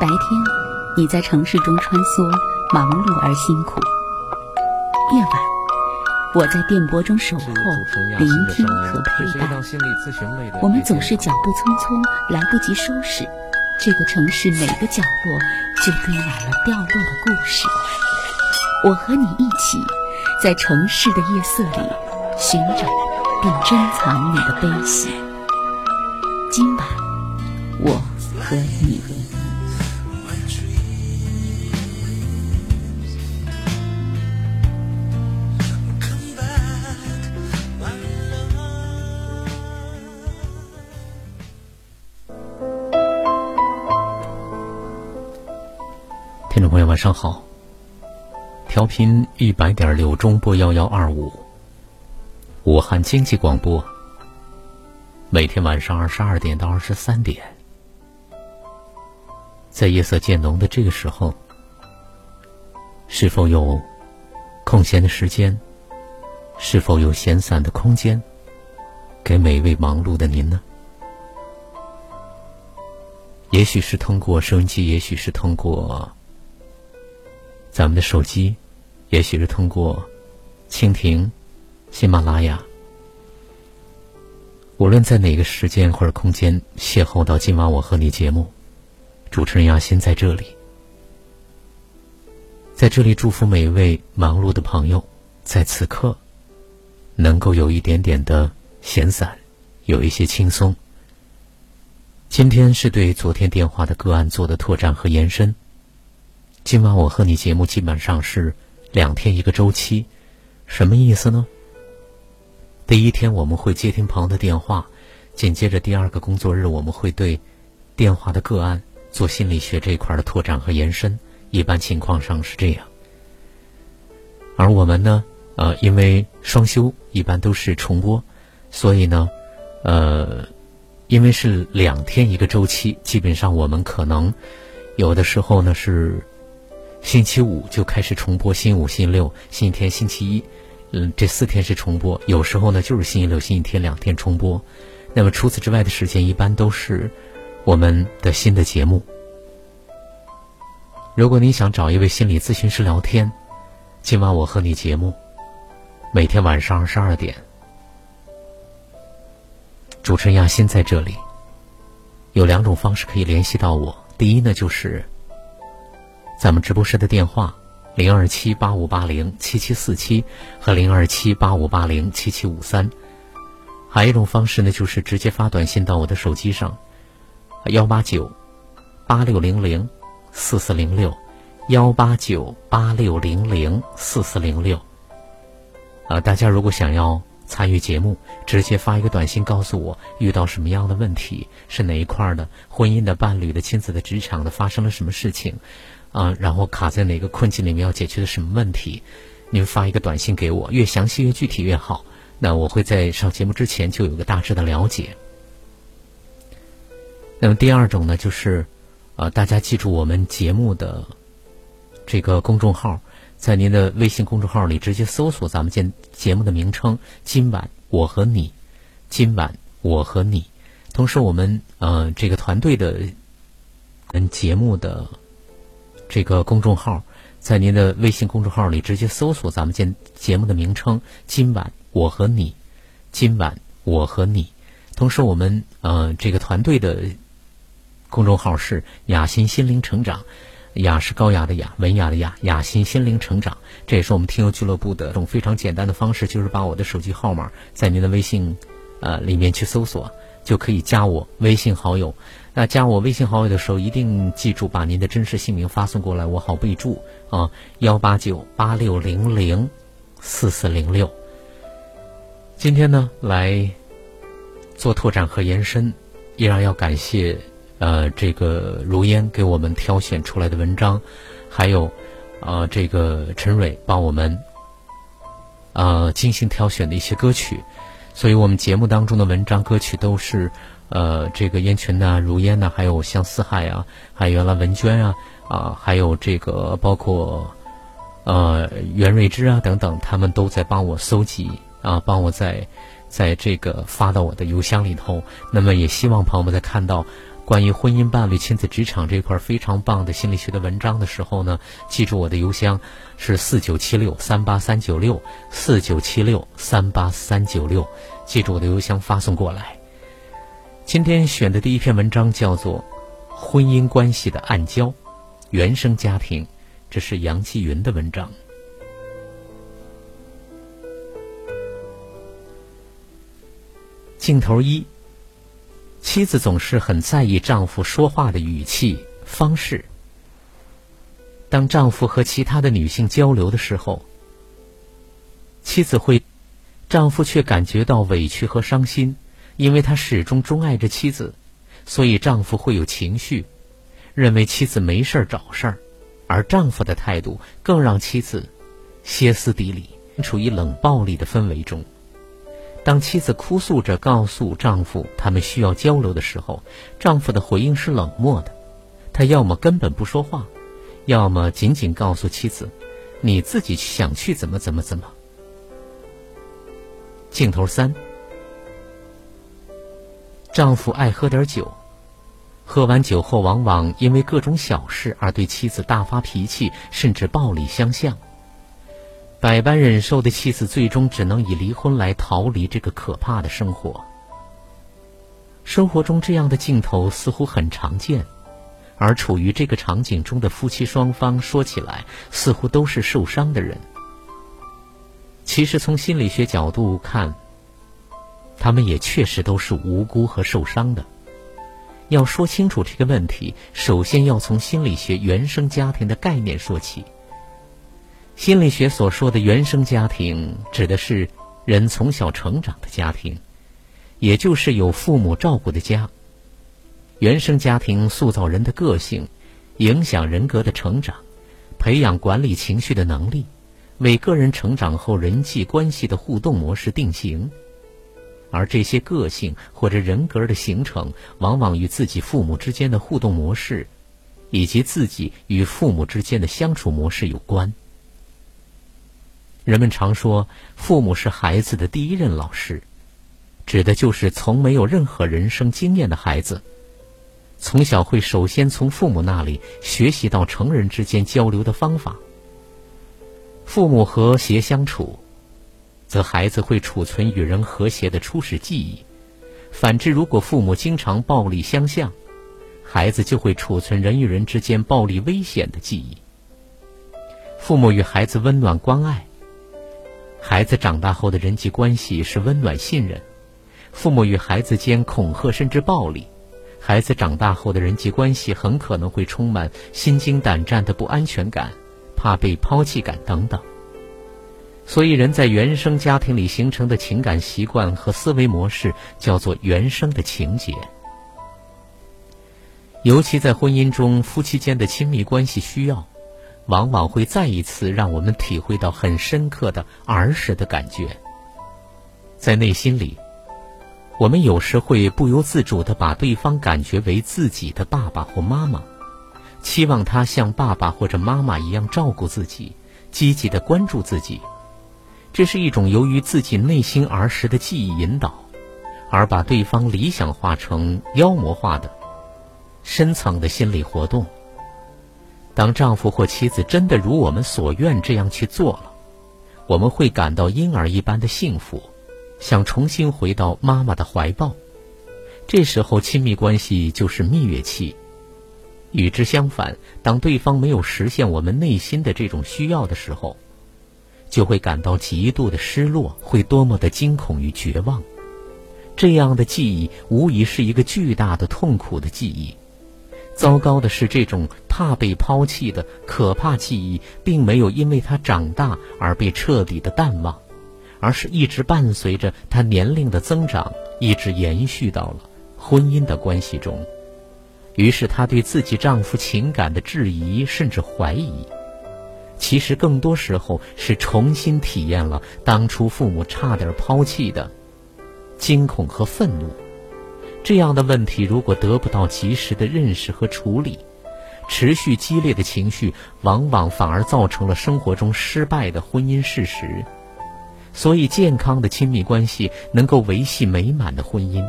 白天，你在城市中穿梭，忙碌而辛苦；夜晚，我在电波中守候，聆听和陪伴。我们总是脚步匆匆，来不及收拾，这个城市每个角落就堆满了掉落的故事。我和你一起，在城市的夜色里寻找并珍藏你的悲喜。今晚，我和你。晚上好。调频一百点六中波幺幺二五，武汉经济广播。每天晚上二十二点到二十三点，在夜色渐浓的这个时候，是否有空闲的时间？是否有闲散的空间，给每位忙碌的您呢？也许是通过收音机，也许是通过。咱们的手机，也许是通过蜻蜓、喜马拉雅，无论在哪个时间或者空间邂逅到今晚我和你节目，主持人亚欣在这里，在这里祝福每一位忙碌的朋友，在此刻能够有一点点的闲散，有一些轻松。今天是对昨天电话的个案做的拓展和延伸。今晚我和你节目基本上是两天一个周期，什么意思呢？第一天我们会接听朋友的电话，紧接着第二个工作日我们会对电话的个案做心理学这一块的拓展和延伸，一般情况上是这样。而我们呢，呃，因为双休一般都是重播，所以呢，呃，因为是两天一个周期，基本上我们可能有的时候呢是。星期五就开始重播，星期五、星期六、星期天、星期一，嗯，这四天是重播。有时候呢，就是星期六、星期天两天重播。那么除此之外的时间，一般都是我们的新的节目。如果你想找一位心理咨询师聊天，今晚我和你节目，每天晚上二十二点，主持人亚欣在这里。有两种方式可以联系到我，第一呢就是。咱们直播室的电话零二七八五八零七七四七和零二七八五八零七七五三，还有一种方式呢，就是直接发短信到我的手机上幺八九八六零零四四零六幺八九八六零零四四零六。啊，大家如果想要参与节目，直接发一个短信告诉我遇到什么样的问题，是哪一块的婚姻的、伴侣的、亲子的、职场的，发生了什么事情。啊，然后卡在哪个困境里面要解决的什么问题？您发一个短信给我，越详细越具体越好。那我会在上节目之前就有个大致的了解。那么第二种呢，就是呃，大家记住我们节目的这个公众号，在您的微信公众号里直接搜索咱们节节目的名称“今晚我和你”，今晚我和你。同时，我们呃这个团队的嗯节目的。这个公众号，在您的微信公众号里直接搜索咱们节节目的名称“今晚我和你”，今晚我和你。同时，我们呃这个团队的公众号是“雅欣心灵成长”，雅是高雅的雅，文雅的雅，雅欣心灵成长。这也是我们听友俱乐部的一种非常简单的方式，就是把我的手机号码在您的微信呃里面去搜索，就可以加我微信好友。那加我微信好友的时候，一定记住把您的真实姓名发送过来，我好备注啊。幺八九八六零零四四零六。今天呢，来做拓展和延伸，依然要感谢呃这个如烟给我们挑选出来的文章，还有呃这个陈蕊帮我们呃精心挑选的一些歌曲，所以我们节目当中的文章歌曲都是。呃，这个烟群呐，如烟呐，还有像四海啊，还有原来文娟啊，啊，还有这个包括呃袁瑞芝啊等等，他们都在帮我搜集啊，帮我在在这个发到我的邮箱里头。那么也希望朋友们在看到关于婚姻伴侣、亲子、职场这块非常棒的心理学的文章的时候呢，记住我的邮箱是四九七六三八三九六四九七六三八三九六，记住我的邮箱发送过来。今天选的第一篇文章叫做《婚姻关系的暗礁》，原生家庭，这是杨继云的文章。镜头一。妻子总是很在意丈夫说话的语气方式。当丈夫和其他的女性交流的时候，妻子会，丈夫却感觉到委屈和伤心，因为他始终钟爱着妻子，所以丈夫会有情绪，认为妻子没事儿找事儿，而丈夫的态度更让妻子歇斯底里，处于冷暴力的氛围中。当妻子哭诉着告诉丈夫他们需要交流的时候，丈夫的回应是冷漠的，他要么根本不说话，要么仅仅告诉妻子：“你自己想去怎么怎么怎么。”镜头三，丈夫爱喝点酒，喝完酒后往往因为各种小事而对妻子大发脾气，甚至暴力相向。百般忍受的妻子，最终只能以离婚来逃离这个可怕的生活。生活中这样的镜头似乎很常见，而处于这个场景中的夫妻双方，说起来似乎都是受伤的人。其实从心理学角度看，他们也确实都是无辜和受伤的。要说清楚这个问题，首先要从心理学原生家庭的概念说起。心理学所说的原生家庭，指的是人从小成长的家庭，也就是有父母照顾的家。原生家庭塑造人的个性，影响人格的成长，培养管理情绪的能力，为个人成长后人际关系的互动模式定型。而这些个性或者人格的形成，往往与自己父母之间的互动模式，以及自己与父母之间的相处模式有关。人们常说，父母是孩子的第一任老师，指的就是从没有任何人生经验的孩子，从小会首先从父母那里学习到成人之间交流的方法。父母和谐相处，则孩子会储存与人和谐的初始记忆；反之，如果父母经常暴力相向，孩子就会储存人与人之间暴力危险的记忆。父母与孩子温暖关爱。孩子长大后的人际关系是温暖信任，父母与孩子间恐吓甚至暴力，孩子长大后的人际关系很可能会充满心惊胆战的不安全感、怕被抛弃感等等。所以，人在原生家庭里形成的情感习惯和思维模式叫做原生的情节。尤其在婚姻中，夫妻间的亲密关系需要。往往会再一次让我们体会到很深刻的儿时的感觉，在内心里，我们有时会不由自主的把对方感觉为自己的爸爸或妈妈，期望他像爸爸或者妈妈一样照顾自己，积极的关注自己。这是一种由于自己内心儿时的记忆引导，而把对方理想化成妖魔化的深层的心理活动。当丈夫或妻子真的如我们所愿这样去做了，我们会感到婴儿一般的幸福，想重新回到妈妈的怀抱。这时候亲密关系就是蜜月期。与之相反，当对方没有实现我们内心的这种需要的时候，就会感到极度的失落，会多么的惊恐与绝望。这样的记忆无疑是一个巨大的痛苦的记忆。糟糕的是，这种怕被抛弃的可怕记忆，并没有因为他长大而被彻底的淡忘，而是一直伴随着他年龄的增长，一直延续到了婚姻的关系中。于是，她对自己丈夫情感的质疑甚至怀疑，其实更多时候是重新体验了当初父母差点抛弃的惊恐和愤怒。这样的问题如果得不到及时的认识和处理，持续激烈的情绪往往反而造成了生活中失败的婚姻事实。所以，健康的亲密关系能够维系美满的婚姻，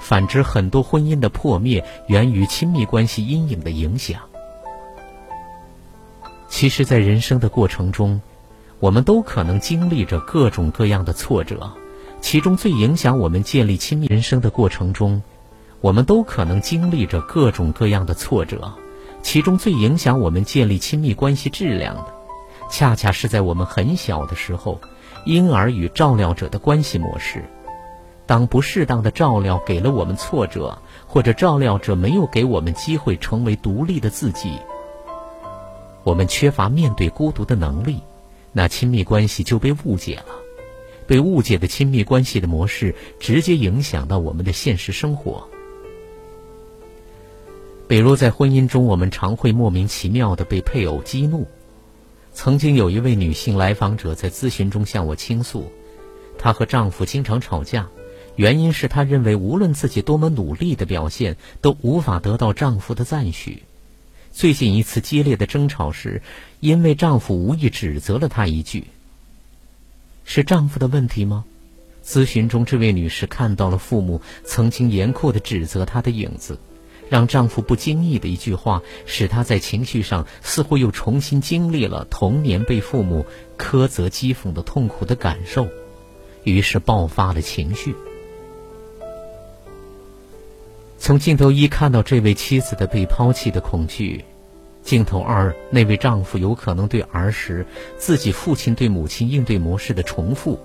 反之，很多婚姻的破灭源于亲密关系阴影的影响。其实，在人生的过程中，我们都可能经历着各种各样的挫折，其中最影响我们建立亲密人生的过程中，我们都可能经历着各种各样的挫折，其中最影响我们建立亲密关系质量的，恰恰是在我们很小的时候，婴儿与照料者的关系模式。当不适当的照料给了我们挫折，或者照料者没有给我们机会成为独立的自己，我们缺乏面对孤独的能力，那亲密关系就被误解了。被误解的亲密关系的模式，直接影响到我们的现实生活。比如在婚姻中，我们常会莫名其妙的被配偶激怒。曾经有一位女性来访者在咨询中向我倾诉，她和丈夫经常吵架。原因是她认为，无论自己多么努力的表现，都无法得到丈夫的赞许。最近一次激烈的争吵时，因为丈夫无意指责了她一句：“是丈夫的问题吗？”咨询中，这位女士看到了父母曾经严酷的指责她的影子，让丈夫不经意的一句话，使她在情绪上似乎又重新经历了童年被父母苛责讥讽的痛苦的感受，于是爆发了情绪。从镜头一看到这位妻子的被抛弃的恐惧，镜头二那位丈夫有可能对儿时自己父亲对母亲应对模式的重复，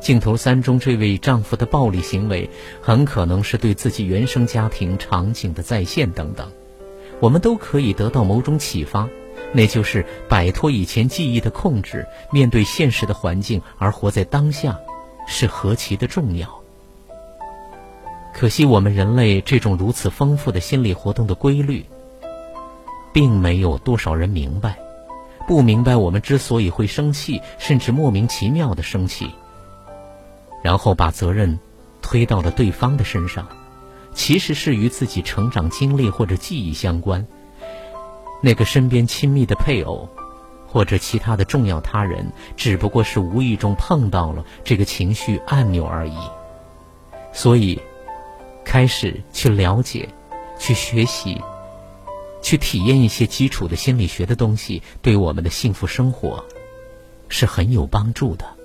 镜头三中这位丈夫的暴力行为很可能是对自己原生家庭场景的再现等等，我们都可以得到某种启发，那就是摆脱以前记忆的控制，面对现实的环境而活在当下，是何其的重要。可惜，我们人类这种如此丰富的心理活动的规律，并没有多少人明白。不明白我们之所以会生气，甚至莫名其妙的生气，然后把责任推到了对方的身上，其实是与自己成长经历或者记忆相关。那个身边亲密的配偶，或者其他的重要他人，只不过是无意中碰到了这个情绪按钮而已。所以。开始去了解、去学习、去体验一些基础的心理学的东西，对我们的幸福生活是很有帮助的。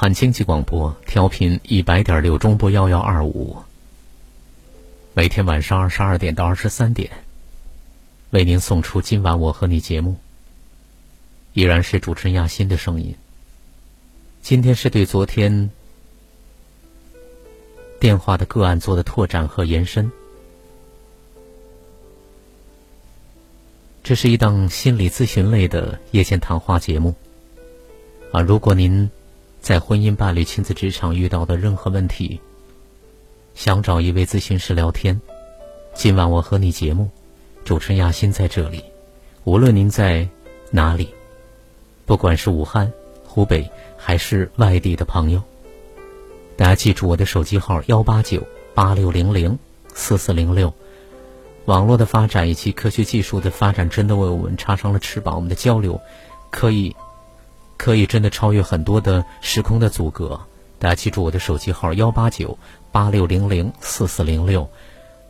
汉经济广播，调频一百点六中波幺幺二五。每天晚上二十二点到二十三点，为您送出今晚我和你节目。依然是主持人亚欣的声音。今天是对昨天电话的个案做的拓展和延伸。这是一档心理咨询类的夜间谈话节目。啊，如果您在婚姻、伴侣、亲子、职场遇到的任何问题，想找一位咨询师聊天，今晚我和你节目，主持人亚欣在这里。无论您在哪里。不管是武汉、湖北还是外地的朋友，大家记住我的手机号幺八九八六零零四四零六。网络的发展以及科学技术的发展，真的为我们插上了翅膀。我们的交流可以可以真的超越很多的时空的阻隔。大家记住我的手机号幺八九八六零零四四零六。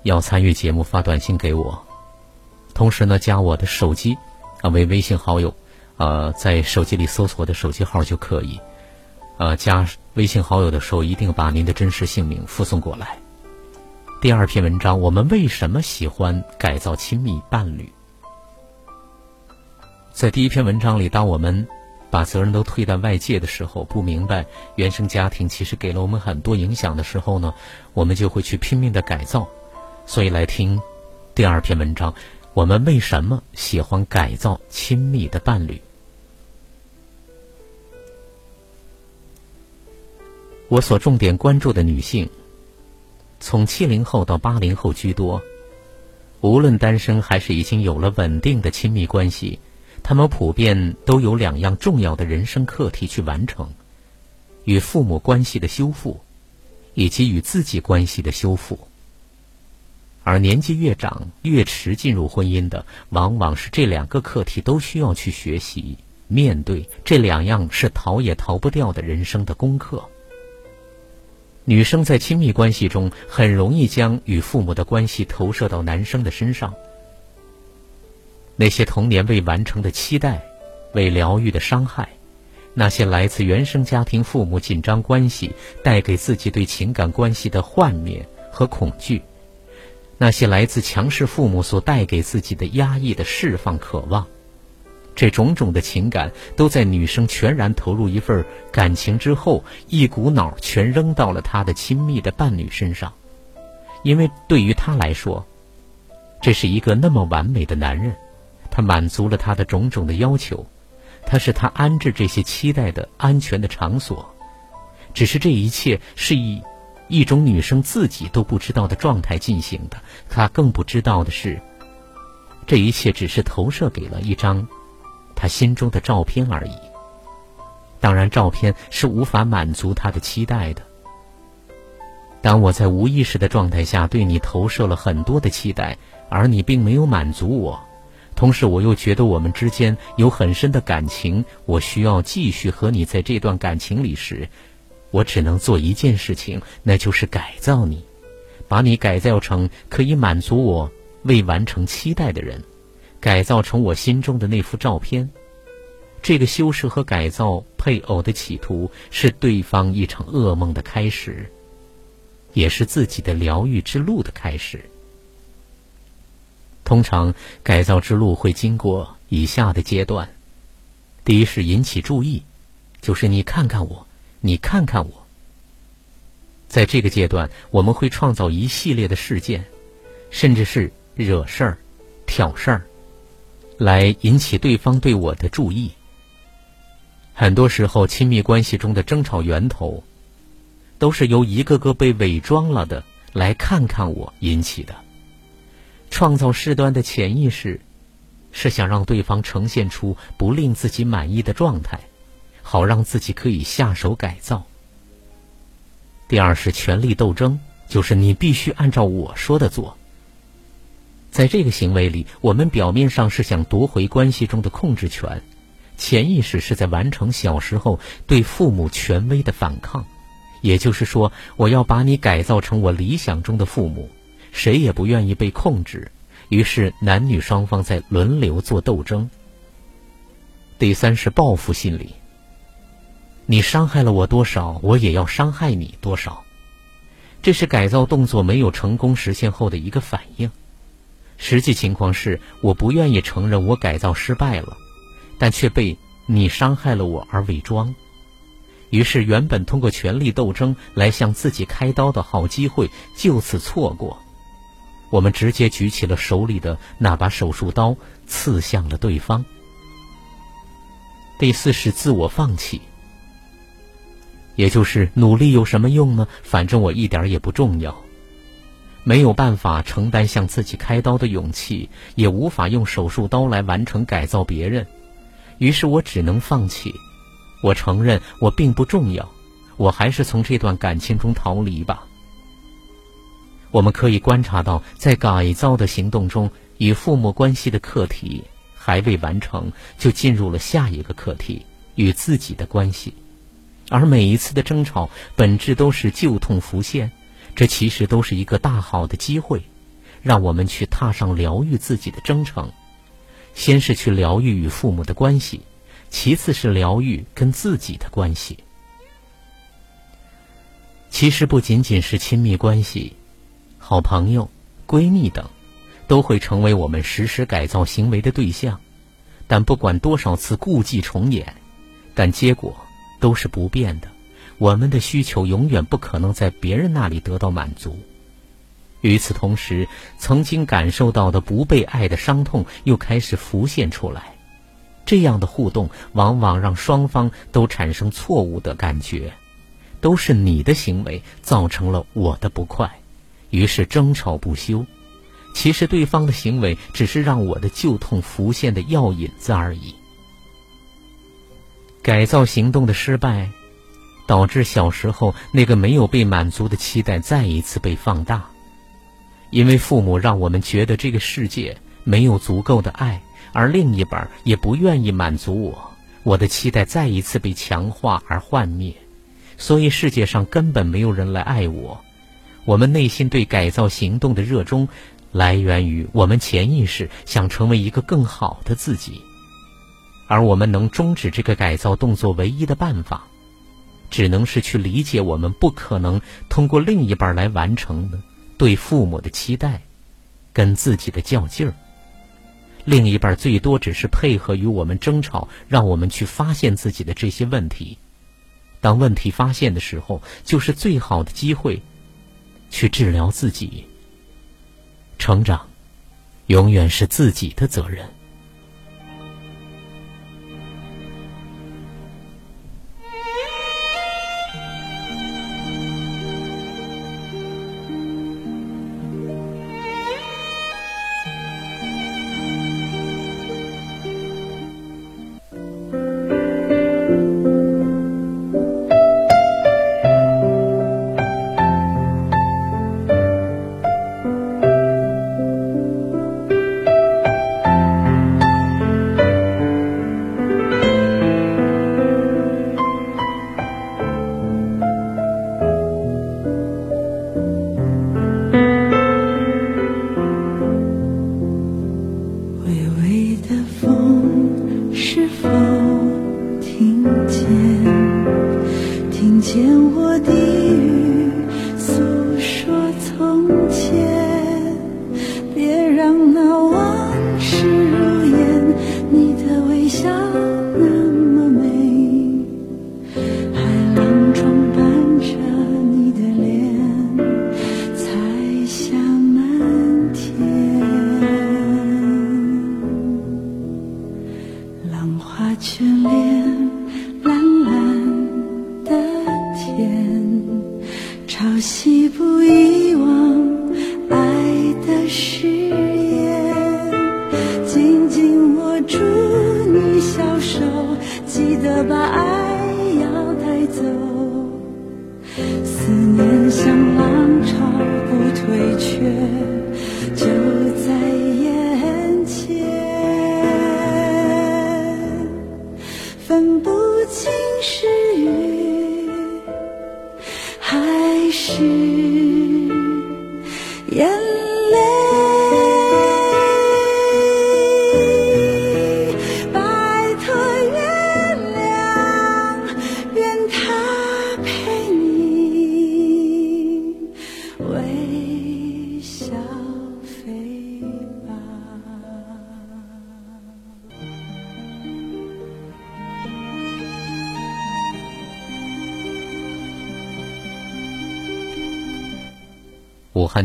要参与节目，发短信给我。同时呢，加我的手机啊为微信好友。呃，在手机里搜索我的手机号就可以。呃，加微信好友的时候，一定把您的真实姓名附送过来。第二篇文章：我们为什么喜欢改造亲密伴侣？在第一篇文章里，当我们把责任都推到外界的时候，不明白原生家庭其实给了我们很多影响的时候呢，我们就会去拼命的改造。所以来听第二篇文章：我们为什么喜欢改造亲密的伴侣？我所重点关注的女性，从七零后到八零后居多。无论单身还是已经有了稳定的亲密关系，他们普遍都有两样重要的人生课题去完成：与父母关系的修复，以及与自己关系的修复。而年纪越长、越迟进入婚姻的，往往是这两个课题都需要去学习、面对。这两样是逃也逃不掉的人生的功课。女生在亲密关系中很容易将与父母的关系投射到男生的身上，那些童年未完成的期待、未疗愈的伤害，那些来自原生家庭父母紧张关系带给自己对情感关系的幻灭和恐惧，那些来自强势父母所带给自己的压抑的释放渴望。这种种的情感都在女生全然投入一份感情之后，一股脑全扔到了她的亲密的伴侣身上，因为对于她来说，这是一个那么完美的男人，他满足了他的种种的要求，他是他安置这些期待的安全的场所。只是这一切是以一种女生自己都不知道的状态进行的，他更不知道的是，这一切只是投射给了一张。他心中的照片而已。当然，照片是无法满足他的期待的。当我在无意识的状态下对你投射了很多的期待，而你并没有满足我，同时我又觉得我们之间有很深的感情，我需要继续和你在这段感情里时，我只能做一件事情，那就是改造你，把你改造成可以满足我未完成期待的人。改造成我心中的那幅照片，这个修饰和改造配偶的企图，是对方一场噩梦的开始，也是自己的疗愈之路的开始。通常改造之路会经过以下的阶段：第一是引起注意，就是你看看我，你看看我。在这个阶段，我们会创造一系列的事件，甚至是惹事儿、挑事儿。来引起对方对我的注意。很多时候，亲密关系中的争吵源头，都是由一个个被伪装了的“来看看我”引起的。创造事端的潜意识，是想让对方呈现出不令自己满意的状态，好让自己可以下手改造。第二是权力斗争，就是你必须按照我说的做。在这个行为里，我们表面上是想夺回关系中的控制权，潜意识是在完成小时候对父母权威的反抗。也就是说，我要把你改造成我理想中的父母，谁也不愿意被控制。于是，男女双方在轮流做斗争。第三是报复心理，你伤害了我多少，我也要伤害你多少。这是改造动作没有成功实现后的一个反应。实际情况是，我不愿意承认我改造失败了，但却被你伤害了我而伪装。于是，原本通过权力斗争来向自己开刀的好机会就此错过。我们直接举起了手里的那把手术刀，刺向了对方。第四是自我放弃，也就是努力有什么用呢？反正我一点也不重要，没有办法承担向自己开刀的勇气，也无法用手术刀来完成改造别人，于是我只能放弃。我承认我并不重要，我还是从这段感情中逃离吧。我们可以观察到，在改造的行动中，与父母关系的课题还未完成，就进入了下一个课题——与自己的关系。而每一次的争吵，本质都是旧痛浮现，这其实都是一个大好的机会，让我们去踏上疗愈自己的征程。先是去疗愈与父母的关系。其次是疗愈跟自己的关系。其实不仅仅是亲密关系，好朋友、闺蜜等，都会成为我们实施改造行为的对象。但不管多少次故伎重演，但结果都是不变的。我们的需求永远不可能在别人那里得到满足。与此同时，曾经感受到的不被爱的伤痛又开始浮现出来。这样的互动往往让双方都产生错误的感觉，都是你的行为造成了我的不快，于是争吵不休。其实对方的行为只是让我的旧痛浮现的药引子而已。改造行动的失败，导致小时候那个没有被满足的期待再一次被放大，因为父母让我们觉得这个世界没有足够的爱。而另一半也不愿意满足我，我的期待再一次被强化而幻灭，所以世界上根本没有人来爱我。我们内心对改造行动的热衷，来源于我们潜意识想成为一个更好的自己，而我们能终止这个改造动作唯一的办法，只能是去理解我们不可能通过另一半来完成的对父母的期待，跟自己的较劲儿。另一半最多只是配合与我们争吵，让我们去发现自己的这些问题。当问题发现的时候，就是最好的机会，去治疗自己。成长，永远是自己的责任。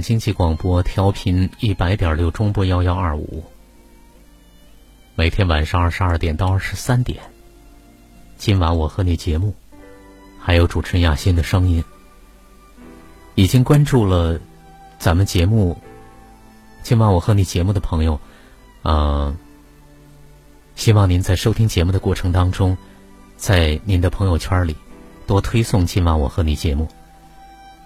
经济广播调频一百点六中波幺幺二五，每天晚上二十二点到二十三点，今晚我和你节目，还有主持人亚欣的声音。已经关注了咱们节目，今晚我和你节目的朋友，嗯，希望您在收听节目的过程当中，在您的朋友圈里多推送今晚我和你节目。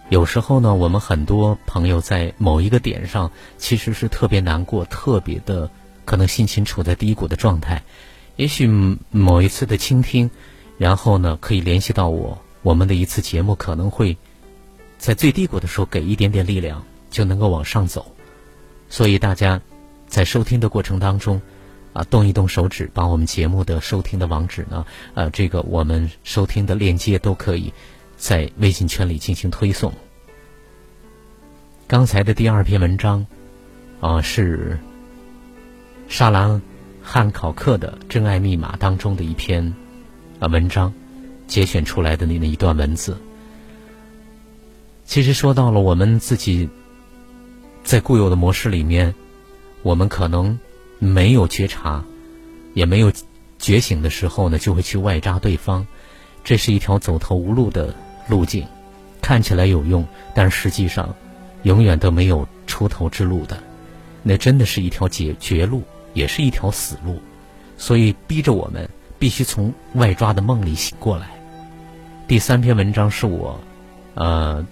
有时候呢，我们很多朋友在某一个点上，其实是特别难过、特别的可能心情处在低谷的状态。也许某一次的倾听，然后呢，可以联系到我，我们的一次节目可能会在最低谷的时候给一点点力量，就能够往上走。所以大家在收听的过程当中，啊，动一动手指，把我们节目的收听的网址呢，呃，这个我们收听的链接都可以。在微信圈里进行推送。刚才的第二篇文章，啊，是沙兰汉考克的《真爱密码》当中的一篇啊文章，节选出来的那那一段文字。其实说到了我们自己在固有的模式里面，我们可能没有觉察，也没有觉醒的时候呢，就会去外扎对方，这是一条走投无路的。路径看起来有用，但实际上永远都没有出头之路的。那真的是一条绝绝路，也是一条死路。所以逼着我们必须从外抓的梦里醒过来。第三篇文章是我，呃，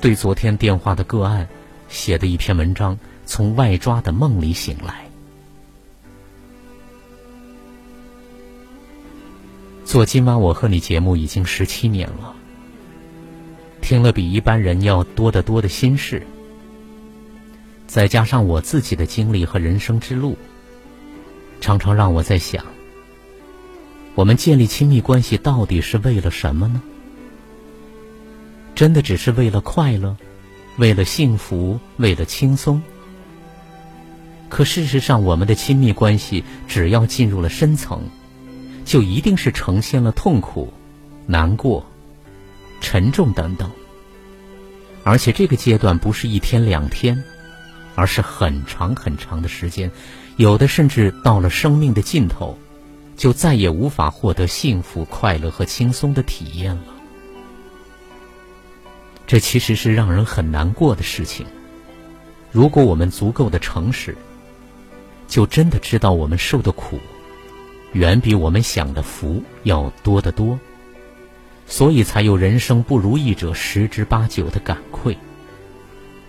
对昨天电话的个案写的一篇文章，从外抓的梦里醒来。做今晚我和你节目已经十七年了。听了比一般人要多得多的心事，再加上我自己的经历和人生之路，常常让我在想：我们建立亲密关系到底是为了什么呢？真的只是为了快乐，为了幸福，为了轻松？可事实上，我们的亲密关系只要进入了深层，就一定是呈现了痛苦、难过。沉重等等，而且这个阶段不是一天两天，而是很长很长的时间，有的甚至到了生命的尽头，就再也无法获得幸福、快乐和轻松的体验了。这其实是让人很难过的事情。如果我们足够的诚实，就真的知道我们受的苦，远比我们想的福要多得多。所以才有人生不如意者十之八九的感愧，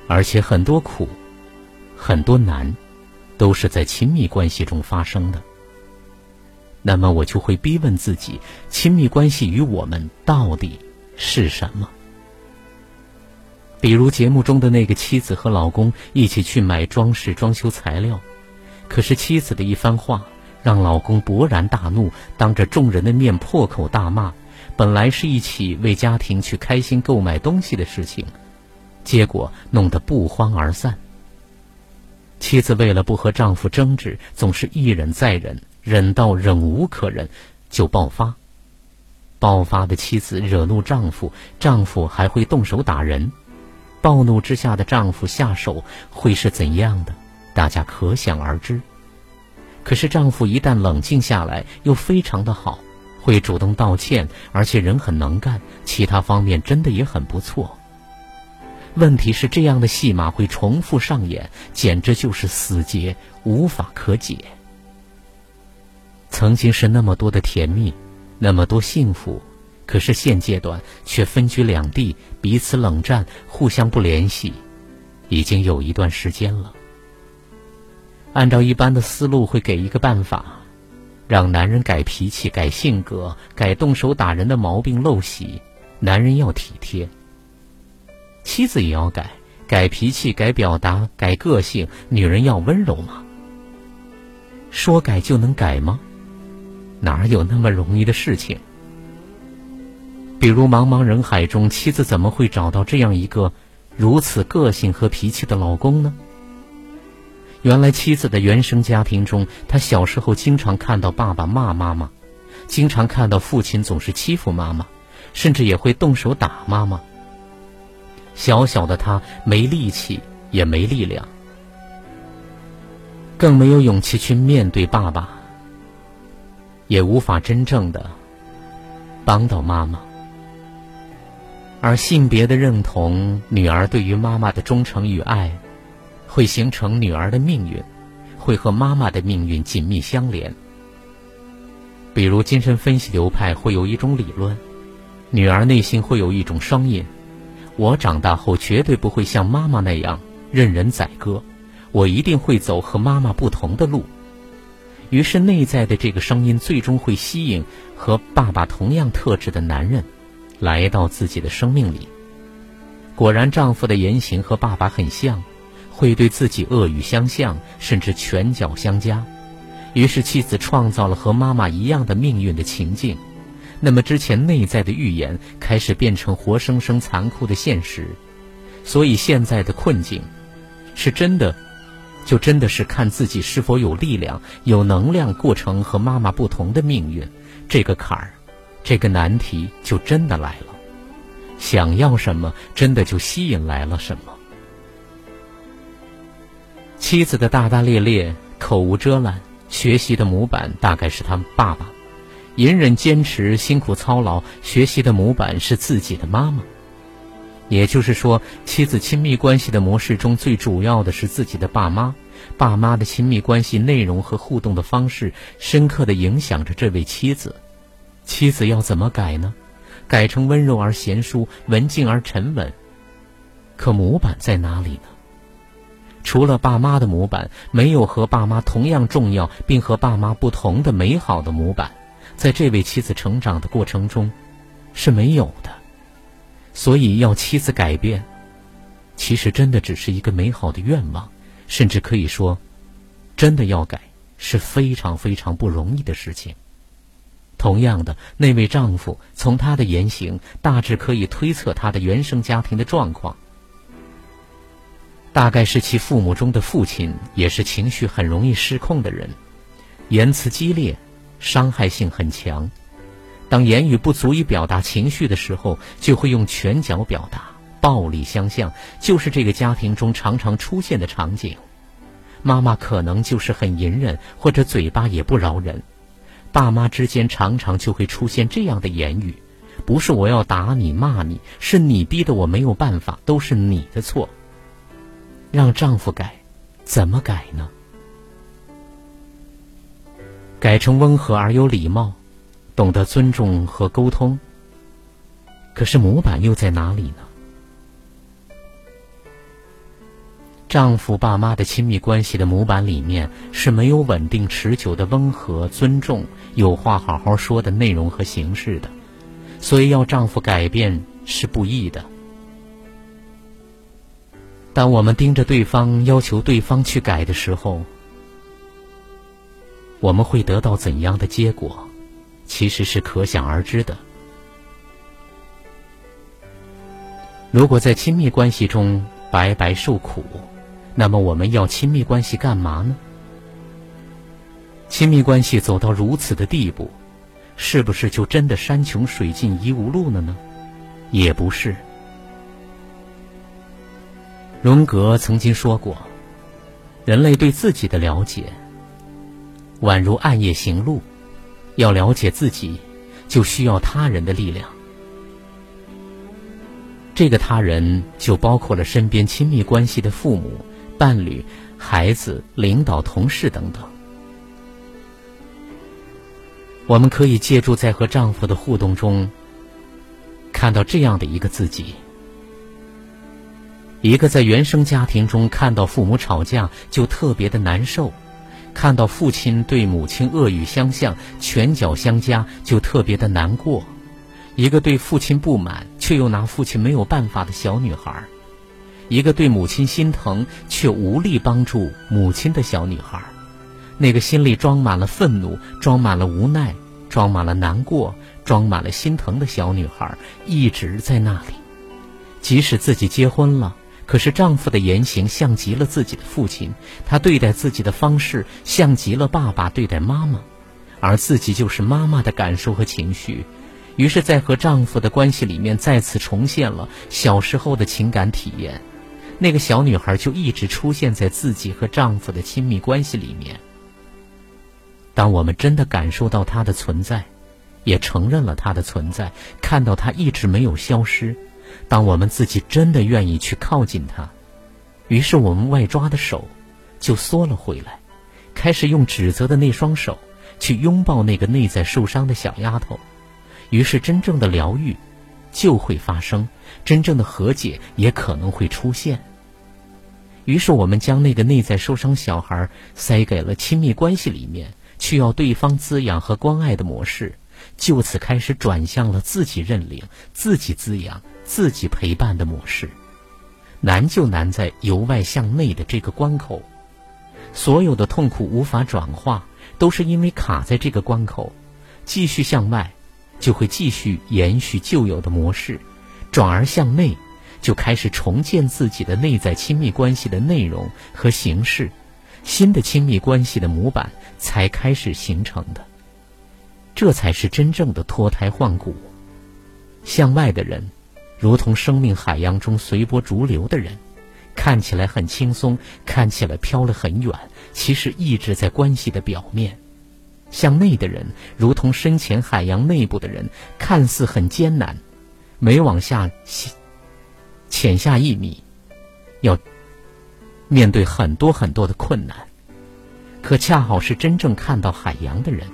而且很多苦，很多难，都是在亲密关系中发生的。那么我就会逼问自己：亲密关系与我们到底是什么？比如节目中的那个妻子和老公一起去买装饰装修材料，可是妻子的一番话让老公勃然大怒，当着众人的面破口大骂。本来是一起为家庭去开心购买东西的事情，结果弄得不欢而散。妻子为了不和丈夫争执，总是一忍再忍，忍到忍无可忍，就爆发。爆发的妻子惹怒丈夫，丈夫还会动手打人。暴怒之下的丈夫下手会是怎样的？大家可想而知。可是丈夫一旦冷静下来，又非常的好。会主动道歉，而且人很能干，其他方面真的也很不错。问题是这样的戏码会重复上演，简直就是死结，无法可解。曾经是那么多的甜蜜，那么多幸福，可是现阶段却分居两地，彼此冷战，互相不联系，已经有一段时间了。按照一般的思路，会给一个办法。让男人改脾气、改性格、改动手打人的毛病陋习，男人要体贴。妻子也要改，改脾气、改表达、改个性，女人要温柔嘛。说改就能改吗？哪有那么容易的事情？比如茫茫人海中，妻子怎么会找到这样一个如此个性和脾气的老公呢？原来妻子的原生家庭中，她小时候经常看到爸爸骂妈妈，经常看到父亲总是欺负妈妈，甚至也会动手打妈妈。小小的她没力气，也没力量，更没有勇气去面对爸爸，也无法真正的帮到妈妈。而性别的认同，女儿对于妈妈的忠诚与爱。会形成女儿的命运，会和妈妈的命运紧密相连。比如精神分析流派会有一种理论：女儿内心会有一种声音，我长大后绝对不会像妈妈那样任人宰割，我一定会走和妈妈不同的路。于是内在的这个声音最终会吸引和爸爸同样特质的男人，来到自己的生命里。果然，丈夫的言行和爸爸很像。会对自己恶语相向，甚至拳脚相加，于是妻子创造了和妈妈一样的命运的情境。那么之前内在的预言开始变成活生生残酷的现实。所以现在的困境，是真的，就真的是看自己是否有力量、有能量过成和妈妈不同的命运。这个坎儿，这个难题就真的来了。想要什么，真的就吸引来了什么。妻子的大大咧咧、口无遮拦，学习的模板大概是他爸爸；隐忍坚持、辛苦操劳，学习的模板是自己的妈妈。也就是说，妻子亲密关系的模式中最主要的是自己的爸妈，爸妈的亲密关系内容和互动的方式，深刻的影响着这位妻子。妻子要怎么改呢？改成温柔而贤淑、文静而沉稳。可模板在哪里呢？除了爸妈的模板，没有和爸妈同样重要并和爸妈不同的美好的模板，在这位妻子成长的过程中是没有的。所以要妻子改变，其实真的只是一个美好的愿望，甚至可以说，真的要改是非常非常不容易的事情。同样的，那位丈夫从他的言行大致可以推测他的原生家庭的状况。大概是其父母中的父亲也是情绪很容易失控的人，言辞激烈，伤害性很强。当言语不足以表达情绪的时候，就会用拳脚表达，暴力相向，就是这个家庭中常常出现的场景。妈妈可能就是很隐忍，或者嘴巴也不饶人。爸妈之间常常就会出现这样的言语：不是我要打你骂你，是你逼得我没有办法，都是你的错。让丈夫改，怎么改呢？改成温和而有礼貌，懂得尊重和沟通。可是模板又在哪里呢？丈夫爸妈的亲密关系的模板里面是没有稳定持久的温和、尊重、有话好好说的内容和形式的，所以要丈夫改变是不易的。当我们盯着对方，要求对方去改的时候，我们会得到怎样的结果？其实是可想而知的。如果在亲密关系中白白受苦，那么我们要亲密关系干嘛呢？亲密关系走到如此的地步，是不是就真的山穷水尽疑无路了呢？也不是。荣格曾经说过：“人类对自己的了解，宛如暗夜行路。要了解自己，就需要他人的力量。这个他人就包括了身边亲密关系的父母、伴侣、孩子、领导、同事等等。我们可以借助在和丈夫的互动中，看到这样的一个自己。”一个在原生家庭中看到父母吵架就特别的难受，看到父亲对母亲恶语相向、拳脚相加就特别的难过；一个对父亲不满却又拿父亲没有办法的小女孩；一个对母亲心疼却无力帮助母亲的小女孩；那个心里装满了愤怒、装满了无奈、装满了难过、装满了心疼的小女孩一直在那里，即使自己结婚了。可是丈夫的言行像极了自己的父亲，他对待自己的方式像极了爸爸对待妈妈，而自己就是妈妈的感受和情绪。于是，在和丈夫的关系里面，再次重现了小时候的情感体验。那个小女孩就一直出现在自己和丈夫的亲密关系里面。当我们真的感受到她的存在，也承认了她的存在，看到她一直没有消失，当我们自己真的愿意去靠近她，于是我们外抓的手就缩了回来，开始用指责的那双手去拥抱那个内在受伤的小丫头。于是，真正的疗愈就会发生，真正的和解也可能会出现。于是，我们将那个内在受伤小孩塞给了亲密关系里面，需要对方滋养和关爱的模式，就此开始转向了自己认领、自己滋养、自己陪伴的模式。难就难在由外向内的这个关口，所有的痛苦无法转化，都是因为卡在这个关口，继续向外。就会继续延续旧有的模式，转而向内，就开始重建自己的内在亲密关系的内容和形式，新的亲密关系的模板才开始形成的。这才是真正的脱胎换骨。向外的人，如同生命海洋中随波逐流的人，看起来很轻松，看起来飘了很远，其实一直在关系的表面。向内的人，如同深潜海洋内部的人，看似很艰难，每往下潜下一米，要面对很多很多的困难。可恰好是真正看到海洋的人，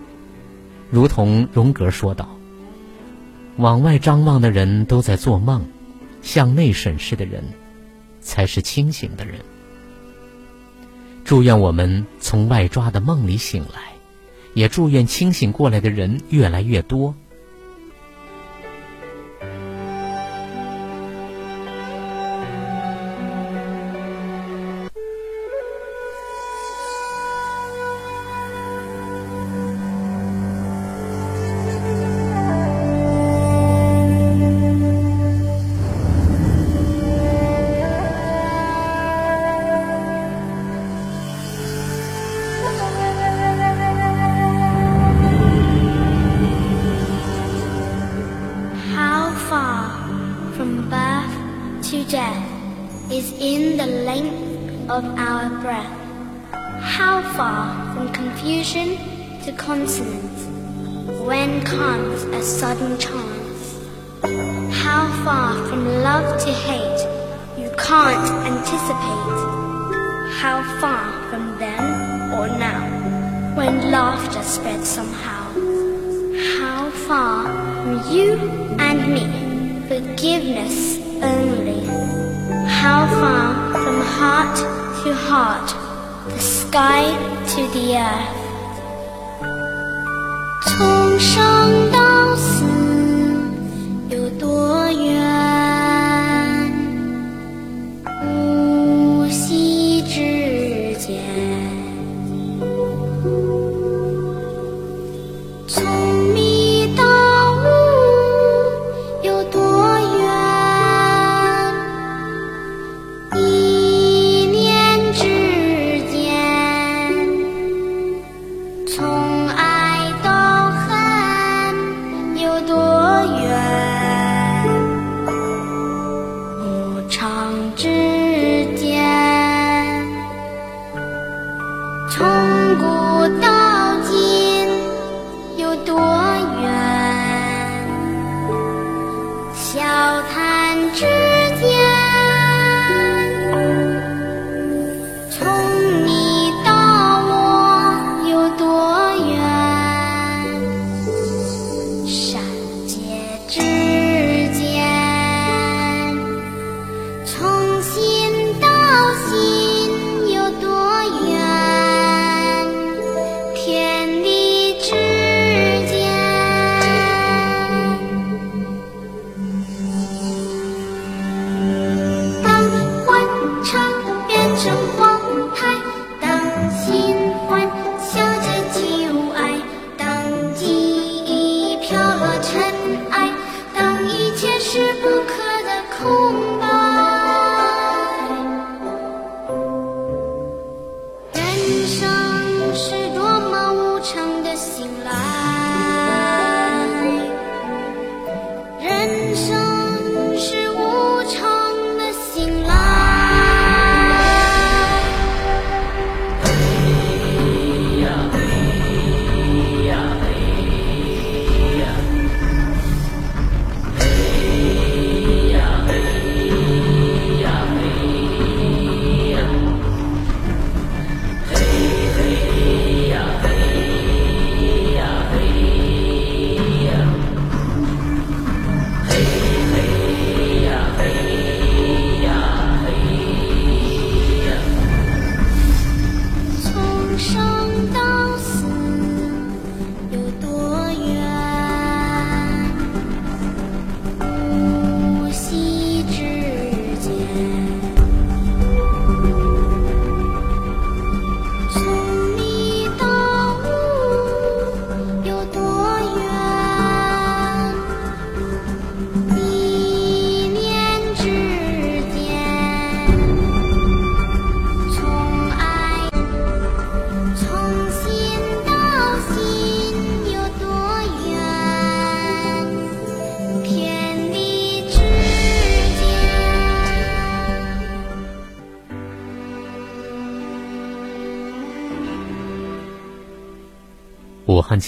如同荣格说道：“往外张望的人都在做梦，向内审视的人才是清醒的人。”祝愿我们从外抓的梦里醒来。也祝愿清醒过来的人越来越多。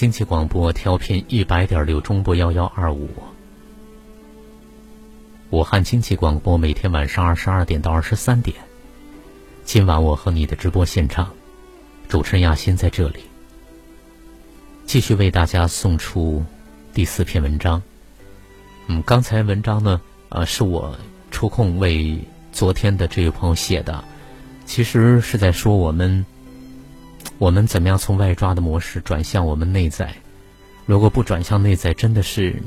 经济广播调频一百点六中波幺幺二五。武汉经济广播每天晚上二十二点到二十三点，今晚我和你的直播现场，主持人亚欣在这里，继续为大家送出第四篇文章。嗯，刚才文章呢，呃，是我抽空为昨天的这位朋友写的，其实是在说我们，我们怎么样从外抓的模式转向我们内在，如果不转向内在，真的是，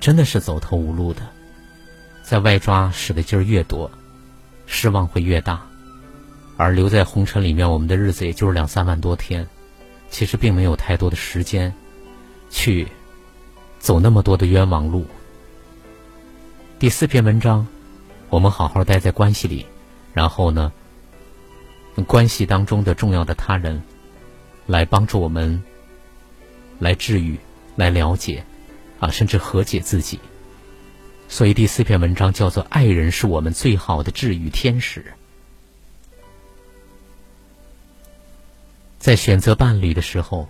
真的是走投无路的。在外抓使的劲儿越多，失望会越大，而留在红尘里面，我们的日子也就是两三万多天，其实并没有太多的时间去走那么多的冤枉路。第四篇文章，我们好好待在关系里，然后呢，关系当中的重要的他人来帮助我们，来治愈，来了解，啊，甚至和解自己。所以第四篇文章叫做“爱人是我们最好的治愈天使”。在选择伴侣的时候，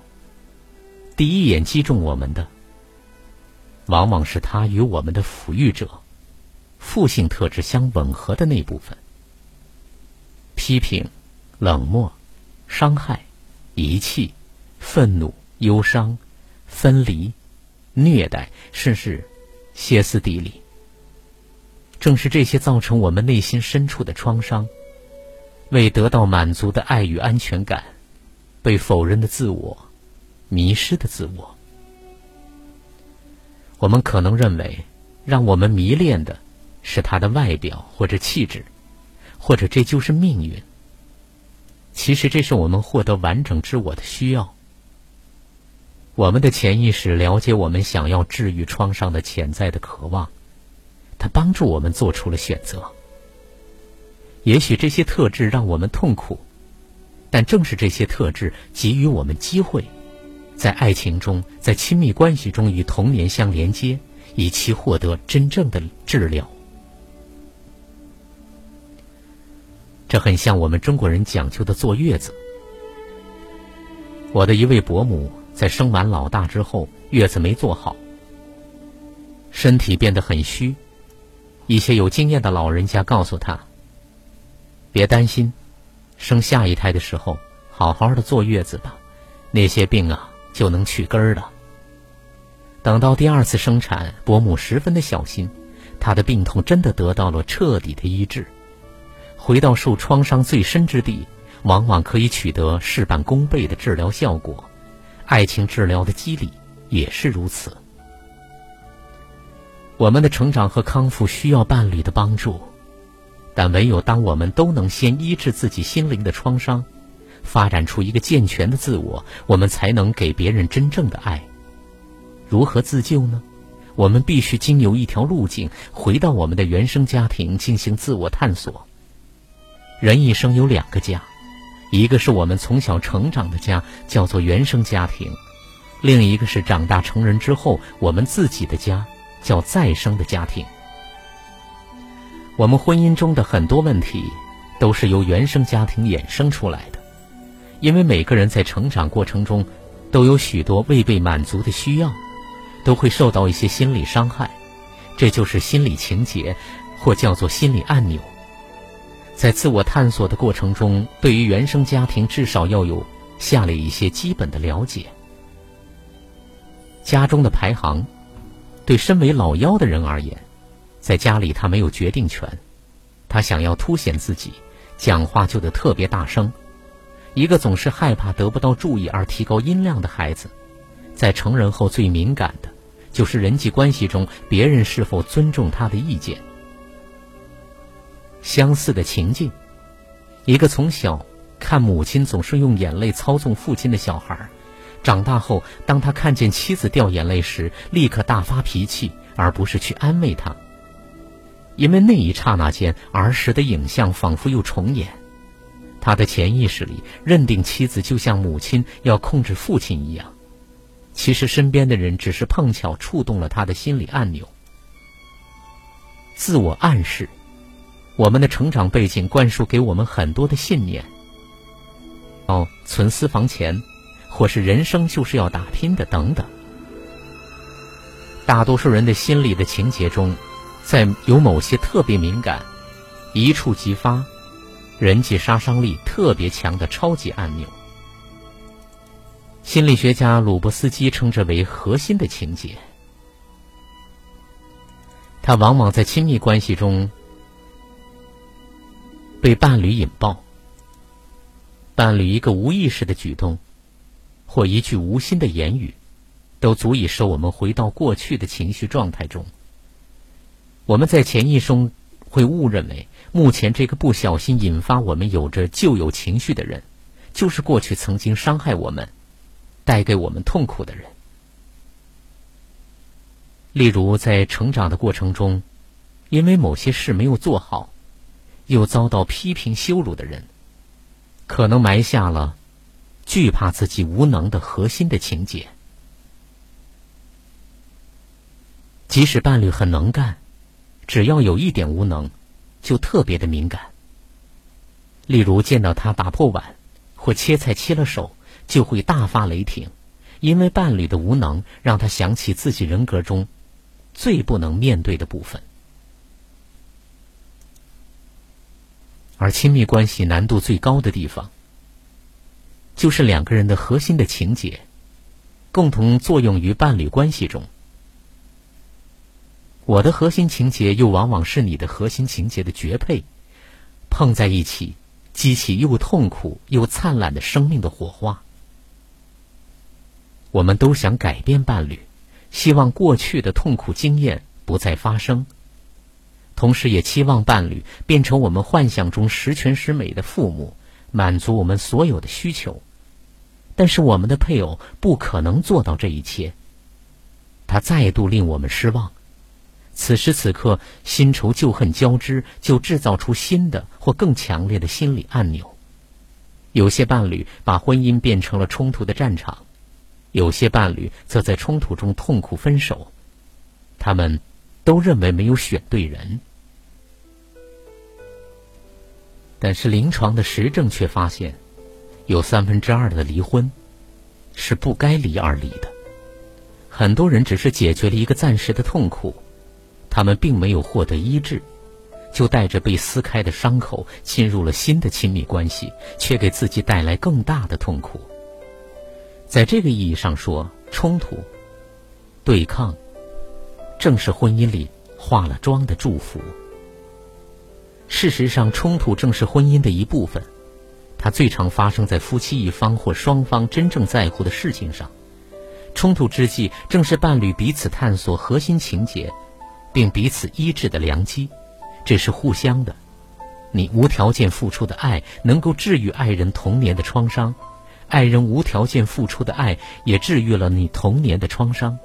第一眼击中我们的，往往是他与我们的抚育者、父性特质相吻合的那部分。批评、冷漠、伤害、遗弃、愤怒、忧伤、分离、虐待，甚至歇斯底里。正是这些造成我们内心深处的创伤，未得到满足的爱与安全感，被否认的自我，迷失的自我。我们可能认为，让我们迷恋的是他的外表或者气质，或者这就是命运。其实这是我们获得完整自我的需要。我们的潜意识了解我们想要治愈创伤的潜在的渴望。它帮助我们做出了选择。也许这些特质让我们痛苦，但正是这些特质给予我们机会，在爱情中，在亲密关系中与童年相连接，以期获得真正的治疗。这很像我们中国人讲究的坐月子。我的一位伯母在生完老大之后，月子没坐好，身体变得很虚。一些有经验的老人家告诉她：“别担心，生下一胎的时候好好的坐月子吧，那些病啊就能去根儿了。”等到第二次生产，伯母十分的小心，她的病痛真的得到了彻底的医治。回到受创伤最深之地，往往可以取得事半功倍的治疗效果。爱情治疗的机理也是如此。我们的成长和康复需要伴侣的帮助，但唯有当我们都能先医治自己心灵的创伤，发展出一个健全的自我，我们才能给别人真正的爱。如何自救呢？我们必须经由一条路径，回到我们的原生家庭进行自我探索。人一生有两个家，一个是我们从小成长的家，叫做原生家庭；另一个是长大成人之后我们自己的家。叫再生的家庭。我们婚姻中的很多问题，都是由原生家庭衍生出来的。因为每个人在成长过程中，都有许多未被满足的需要，都会受到一些心理伤害，这就是心理情节，或叫做心理按钮。在自我探索的过程中，对于原生家庭至少要有下列一些基本的了解：家中的排行。对身为老幺的人而言，在家里他没有决定权，他想要凸显自己，讲话就得特别大声。一个总是害怕得不到注意而提高音量的孩子，在成人后最敏感的，就是人际关系中别人是否尊重他的意见。相似的情境，一个从小看母亲总是用眼泪操纵父亲的小孩。长大后，当他看见妻子掉眼泪时，立刻大发脾气，而不是去安慰她。因为那一刹那间，儿时的影像仿佛又重演，他的潜意识里认定妻子就像母亲要控制父亲一样。其实身边的人只是碰巧触动了他的心理按钮。自我暗示，我们的成长背景灌输给我们很多的信念。哦，存私房钱。或是人生就是要打拼的等等。大多数人的心里的情节中，在有某些特别敏感、一触即发、人际杀伤力特别强的超级按钮。心理学家鲁伯斯基称之为核心的情节。它往往在亲密关系中被伴侣引爆，伴侣一个无意识的举动，或一句无心的言语，都足以使我们回到过去的情绪状态中。我们在潜意识中会误认为，目前这个不小心引发我们有着旧有情绪的人，就是过去曾经伤害我们、带给我们痛苦的人。例如，在成长的过程中，因为某些事没有做好，又遭到批评羞辱的人，可能埋下了惧怕自己无能的核心的情节。即使伴侣很能干，只要有一点无能，就特别的敏感。例如，见到他打破碗或切菜切了手，就会大发雷霆，因为伴侣的无能让他想起自己人格中。最不能面对的部分，而亲密关系难度最高的地方，就是两个人的核心的情节，共同作用于伴侣关系中。我的核心情节又往往是你的核心情节的绝配，碰在一起，激起又痛苦又灿烂的生命的火花。我们都想改变伴侣。希望过去的痛苦经验不再发生，同时也期望伴侣变成我们幻想中十全十美的父母，满足我们所有的需求。但是我们的配偶不可能做到这一切，他再度令我们失望。此时此刻，新仇旧恨交织，就制造出新的或更强烈的心理按钮。有些伴侣把婚姻变成了冲突的战场。有些伴侣则在冲突中痛苦分手，他们都认为没有选对人，但是临床的实证却发现，有三分之二的离婚是不该离而离的。很多人只是解决了一个暂时的痛苦，他们并没有获得医治，就带着被撕开的伤口进入了新的亲密关系，却给自己带来更大的痛苦。在这个意义上说，冲突、对抗，正是婚姻里化了妆的祝福。事实上，冲突正是婚姻的一部分，它最常发生在夫妻一方或双方真正在乎的事情上。冲突之际，正是伴侣彼此探索核心情节，并彼此医治的良机。这是互相的，你无条件付出的爱，能够治愈爱人童年的创伤。爱人无条件付出的爱，也治愈了你童年的创伤。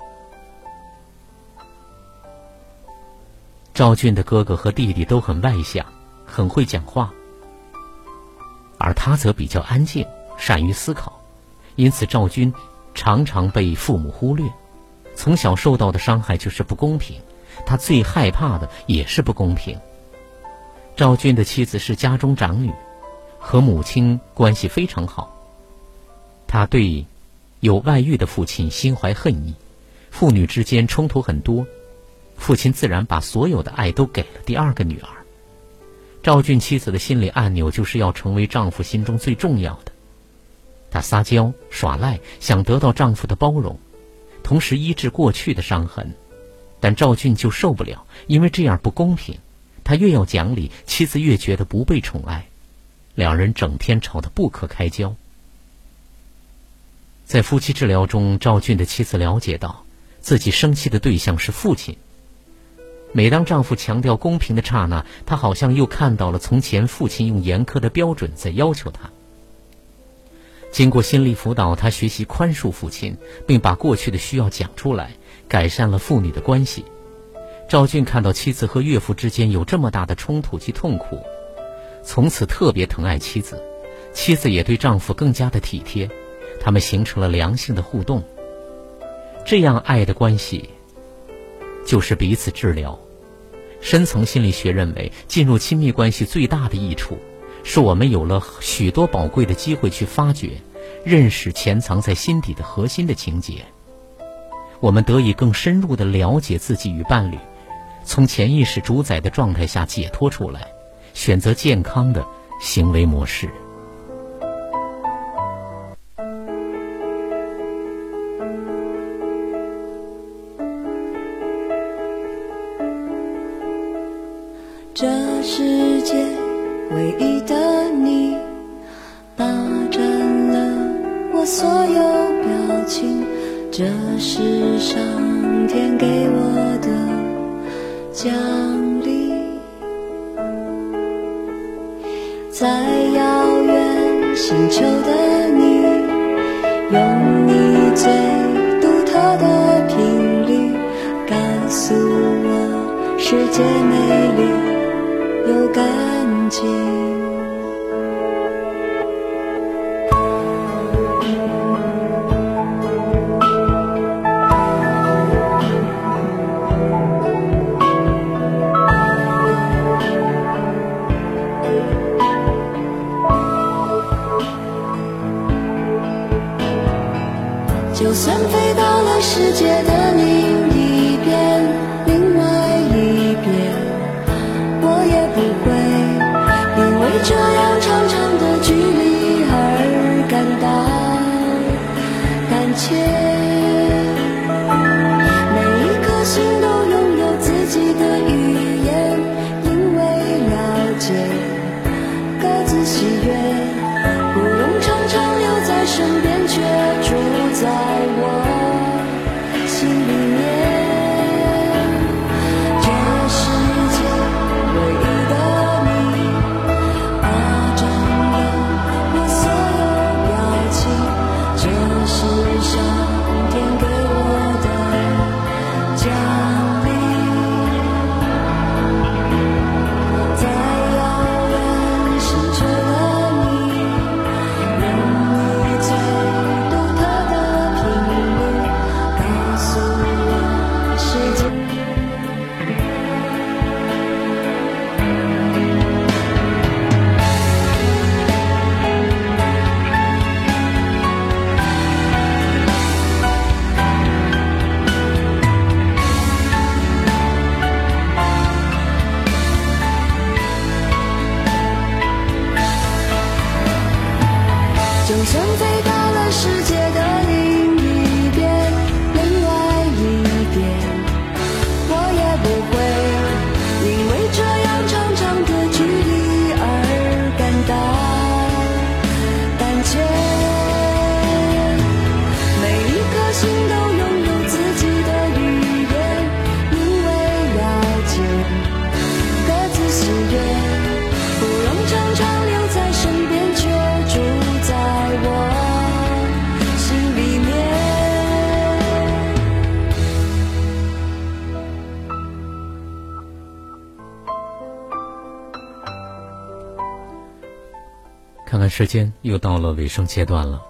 赵俊的哥哥和弟弟都很外向，很会讲话，而他则比较安静，善于思考，因此赵军常常被父母忽略。从小受到的伤害就是不公平，他最害怕的也是不公平。赵军的妻子是家中长女，和母亲关系非常好。他对有外遇的父亲心怀恨意，父女之间冲突很多，父亲自然把所有的爱都给了第二个女儿。赵俊妻子的心理按钮就是要成为丈夫心中最重要的，她撒娇耍赖，想得到丈夫的包容，同时医治过去的伤痕，但赵俊就受不了，因为这样不公平。他越要讲理，妻子越觉得不被宠爱，两人整天吵得不可开交。在夫妻治疗中，赵俊的妻子了解到，自己生气的对象是父亲。每当丈夫强调公平的刹那，她好像又看到了从前父亲用严苛的标准在要求她。经过心理辅导，她学习宽恕父亲，并把过去的需要讲出来，改善了父女的关系。赵俊看到妻子和岳父之间有这么大的冲突及痛苦，从此特别疼爱妻子，妻子也对丈夫更加的体贴。他们形成了良性的互动，这样爱的关系就是彼此治疗。深层心理学认为，进入亲密关系最大的益处，是我们有了许多宝贵的机会去发掘，认识潜藏在心底的核心的情节，我们得以更深入的了解自己与伴侣，从潜意识主宰的状态下解脱出来，选择健康的行为模式。唯一的你，霸占了我所有表情。这是上天给我的奖励。在遥远星球的你，用你最独特的频率，告诉我世界美丽。有感情，时间，又到了尾声阶段了。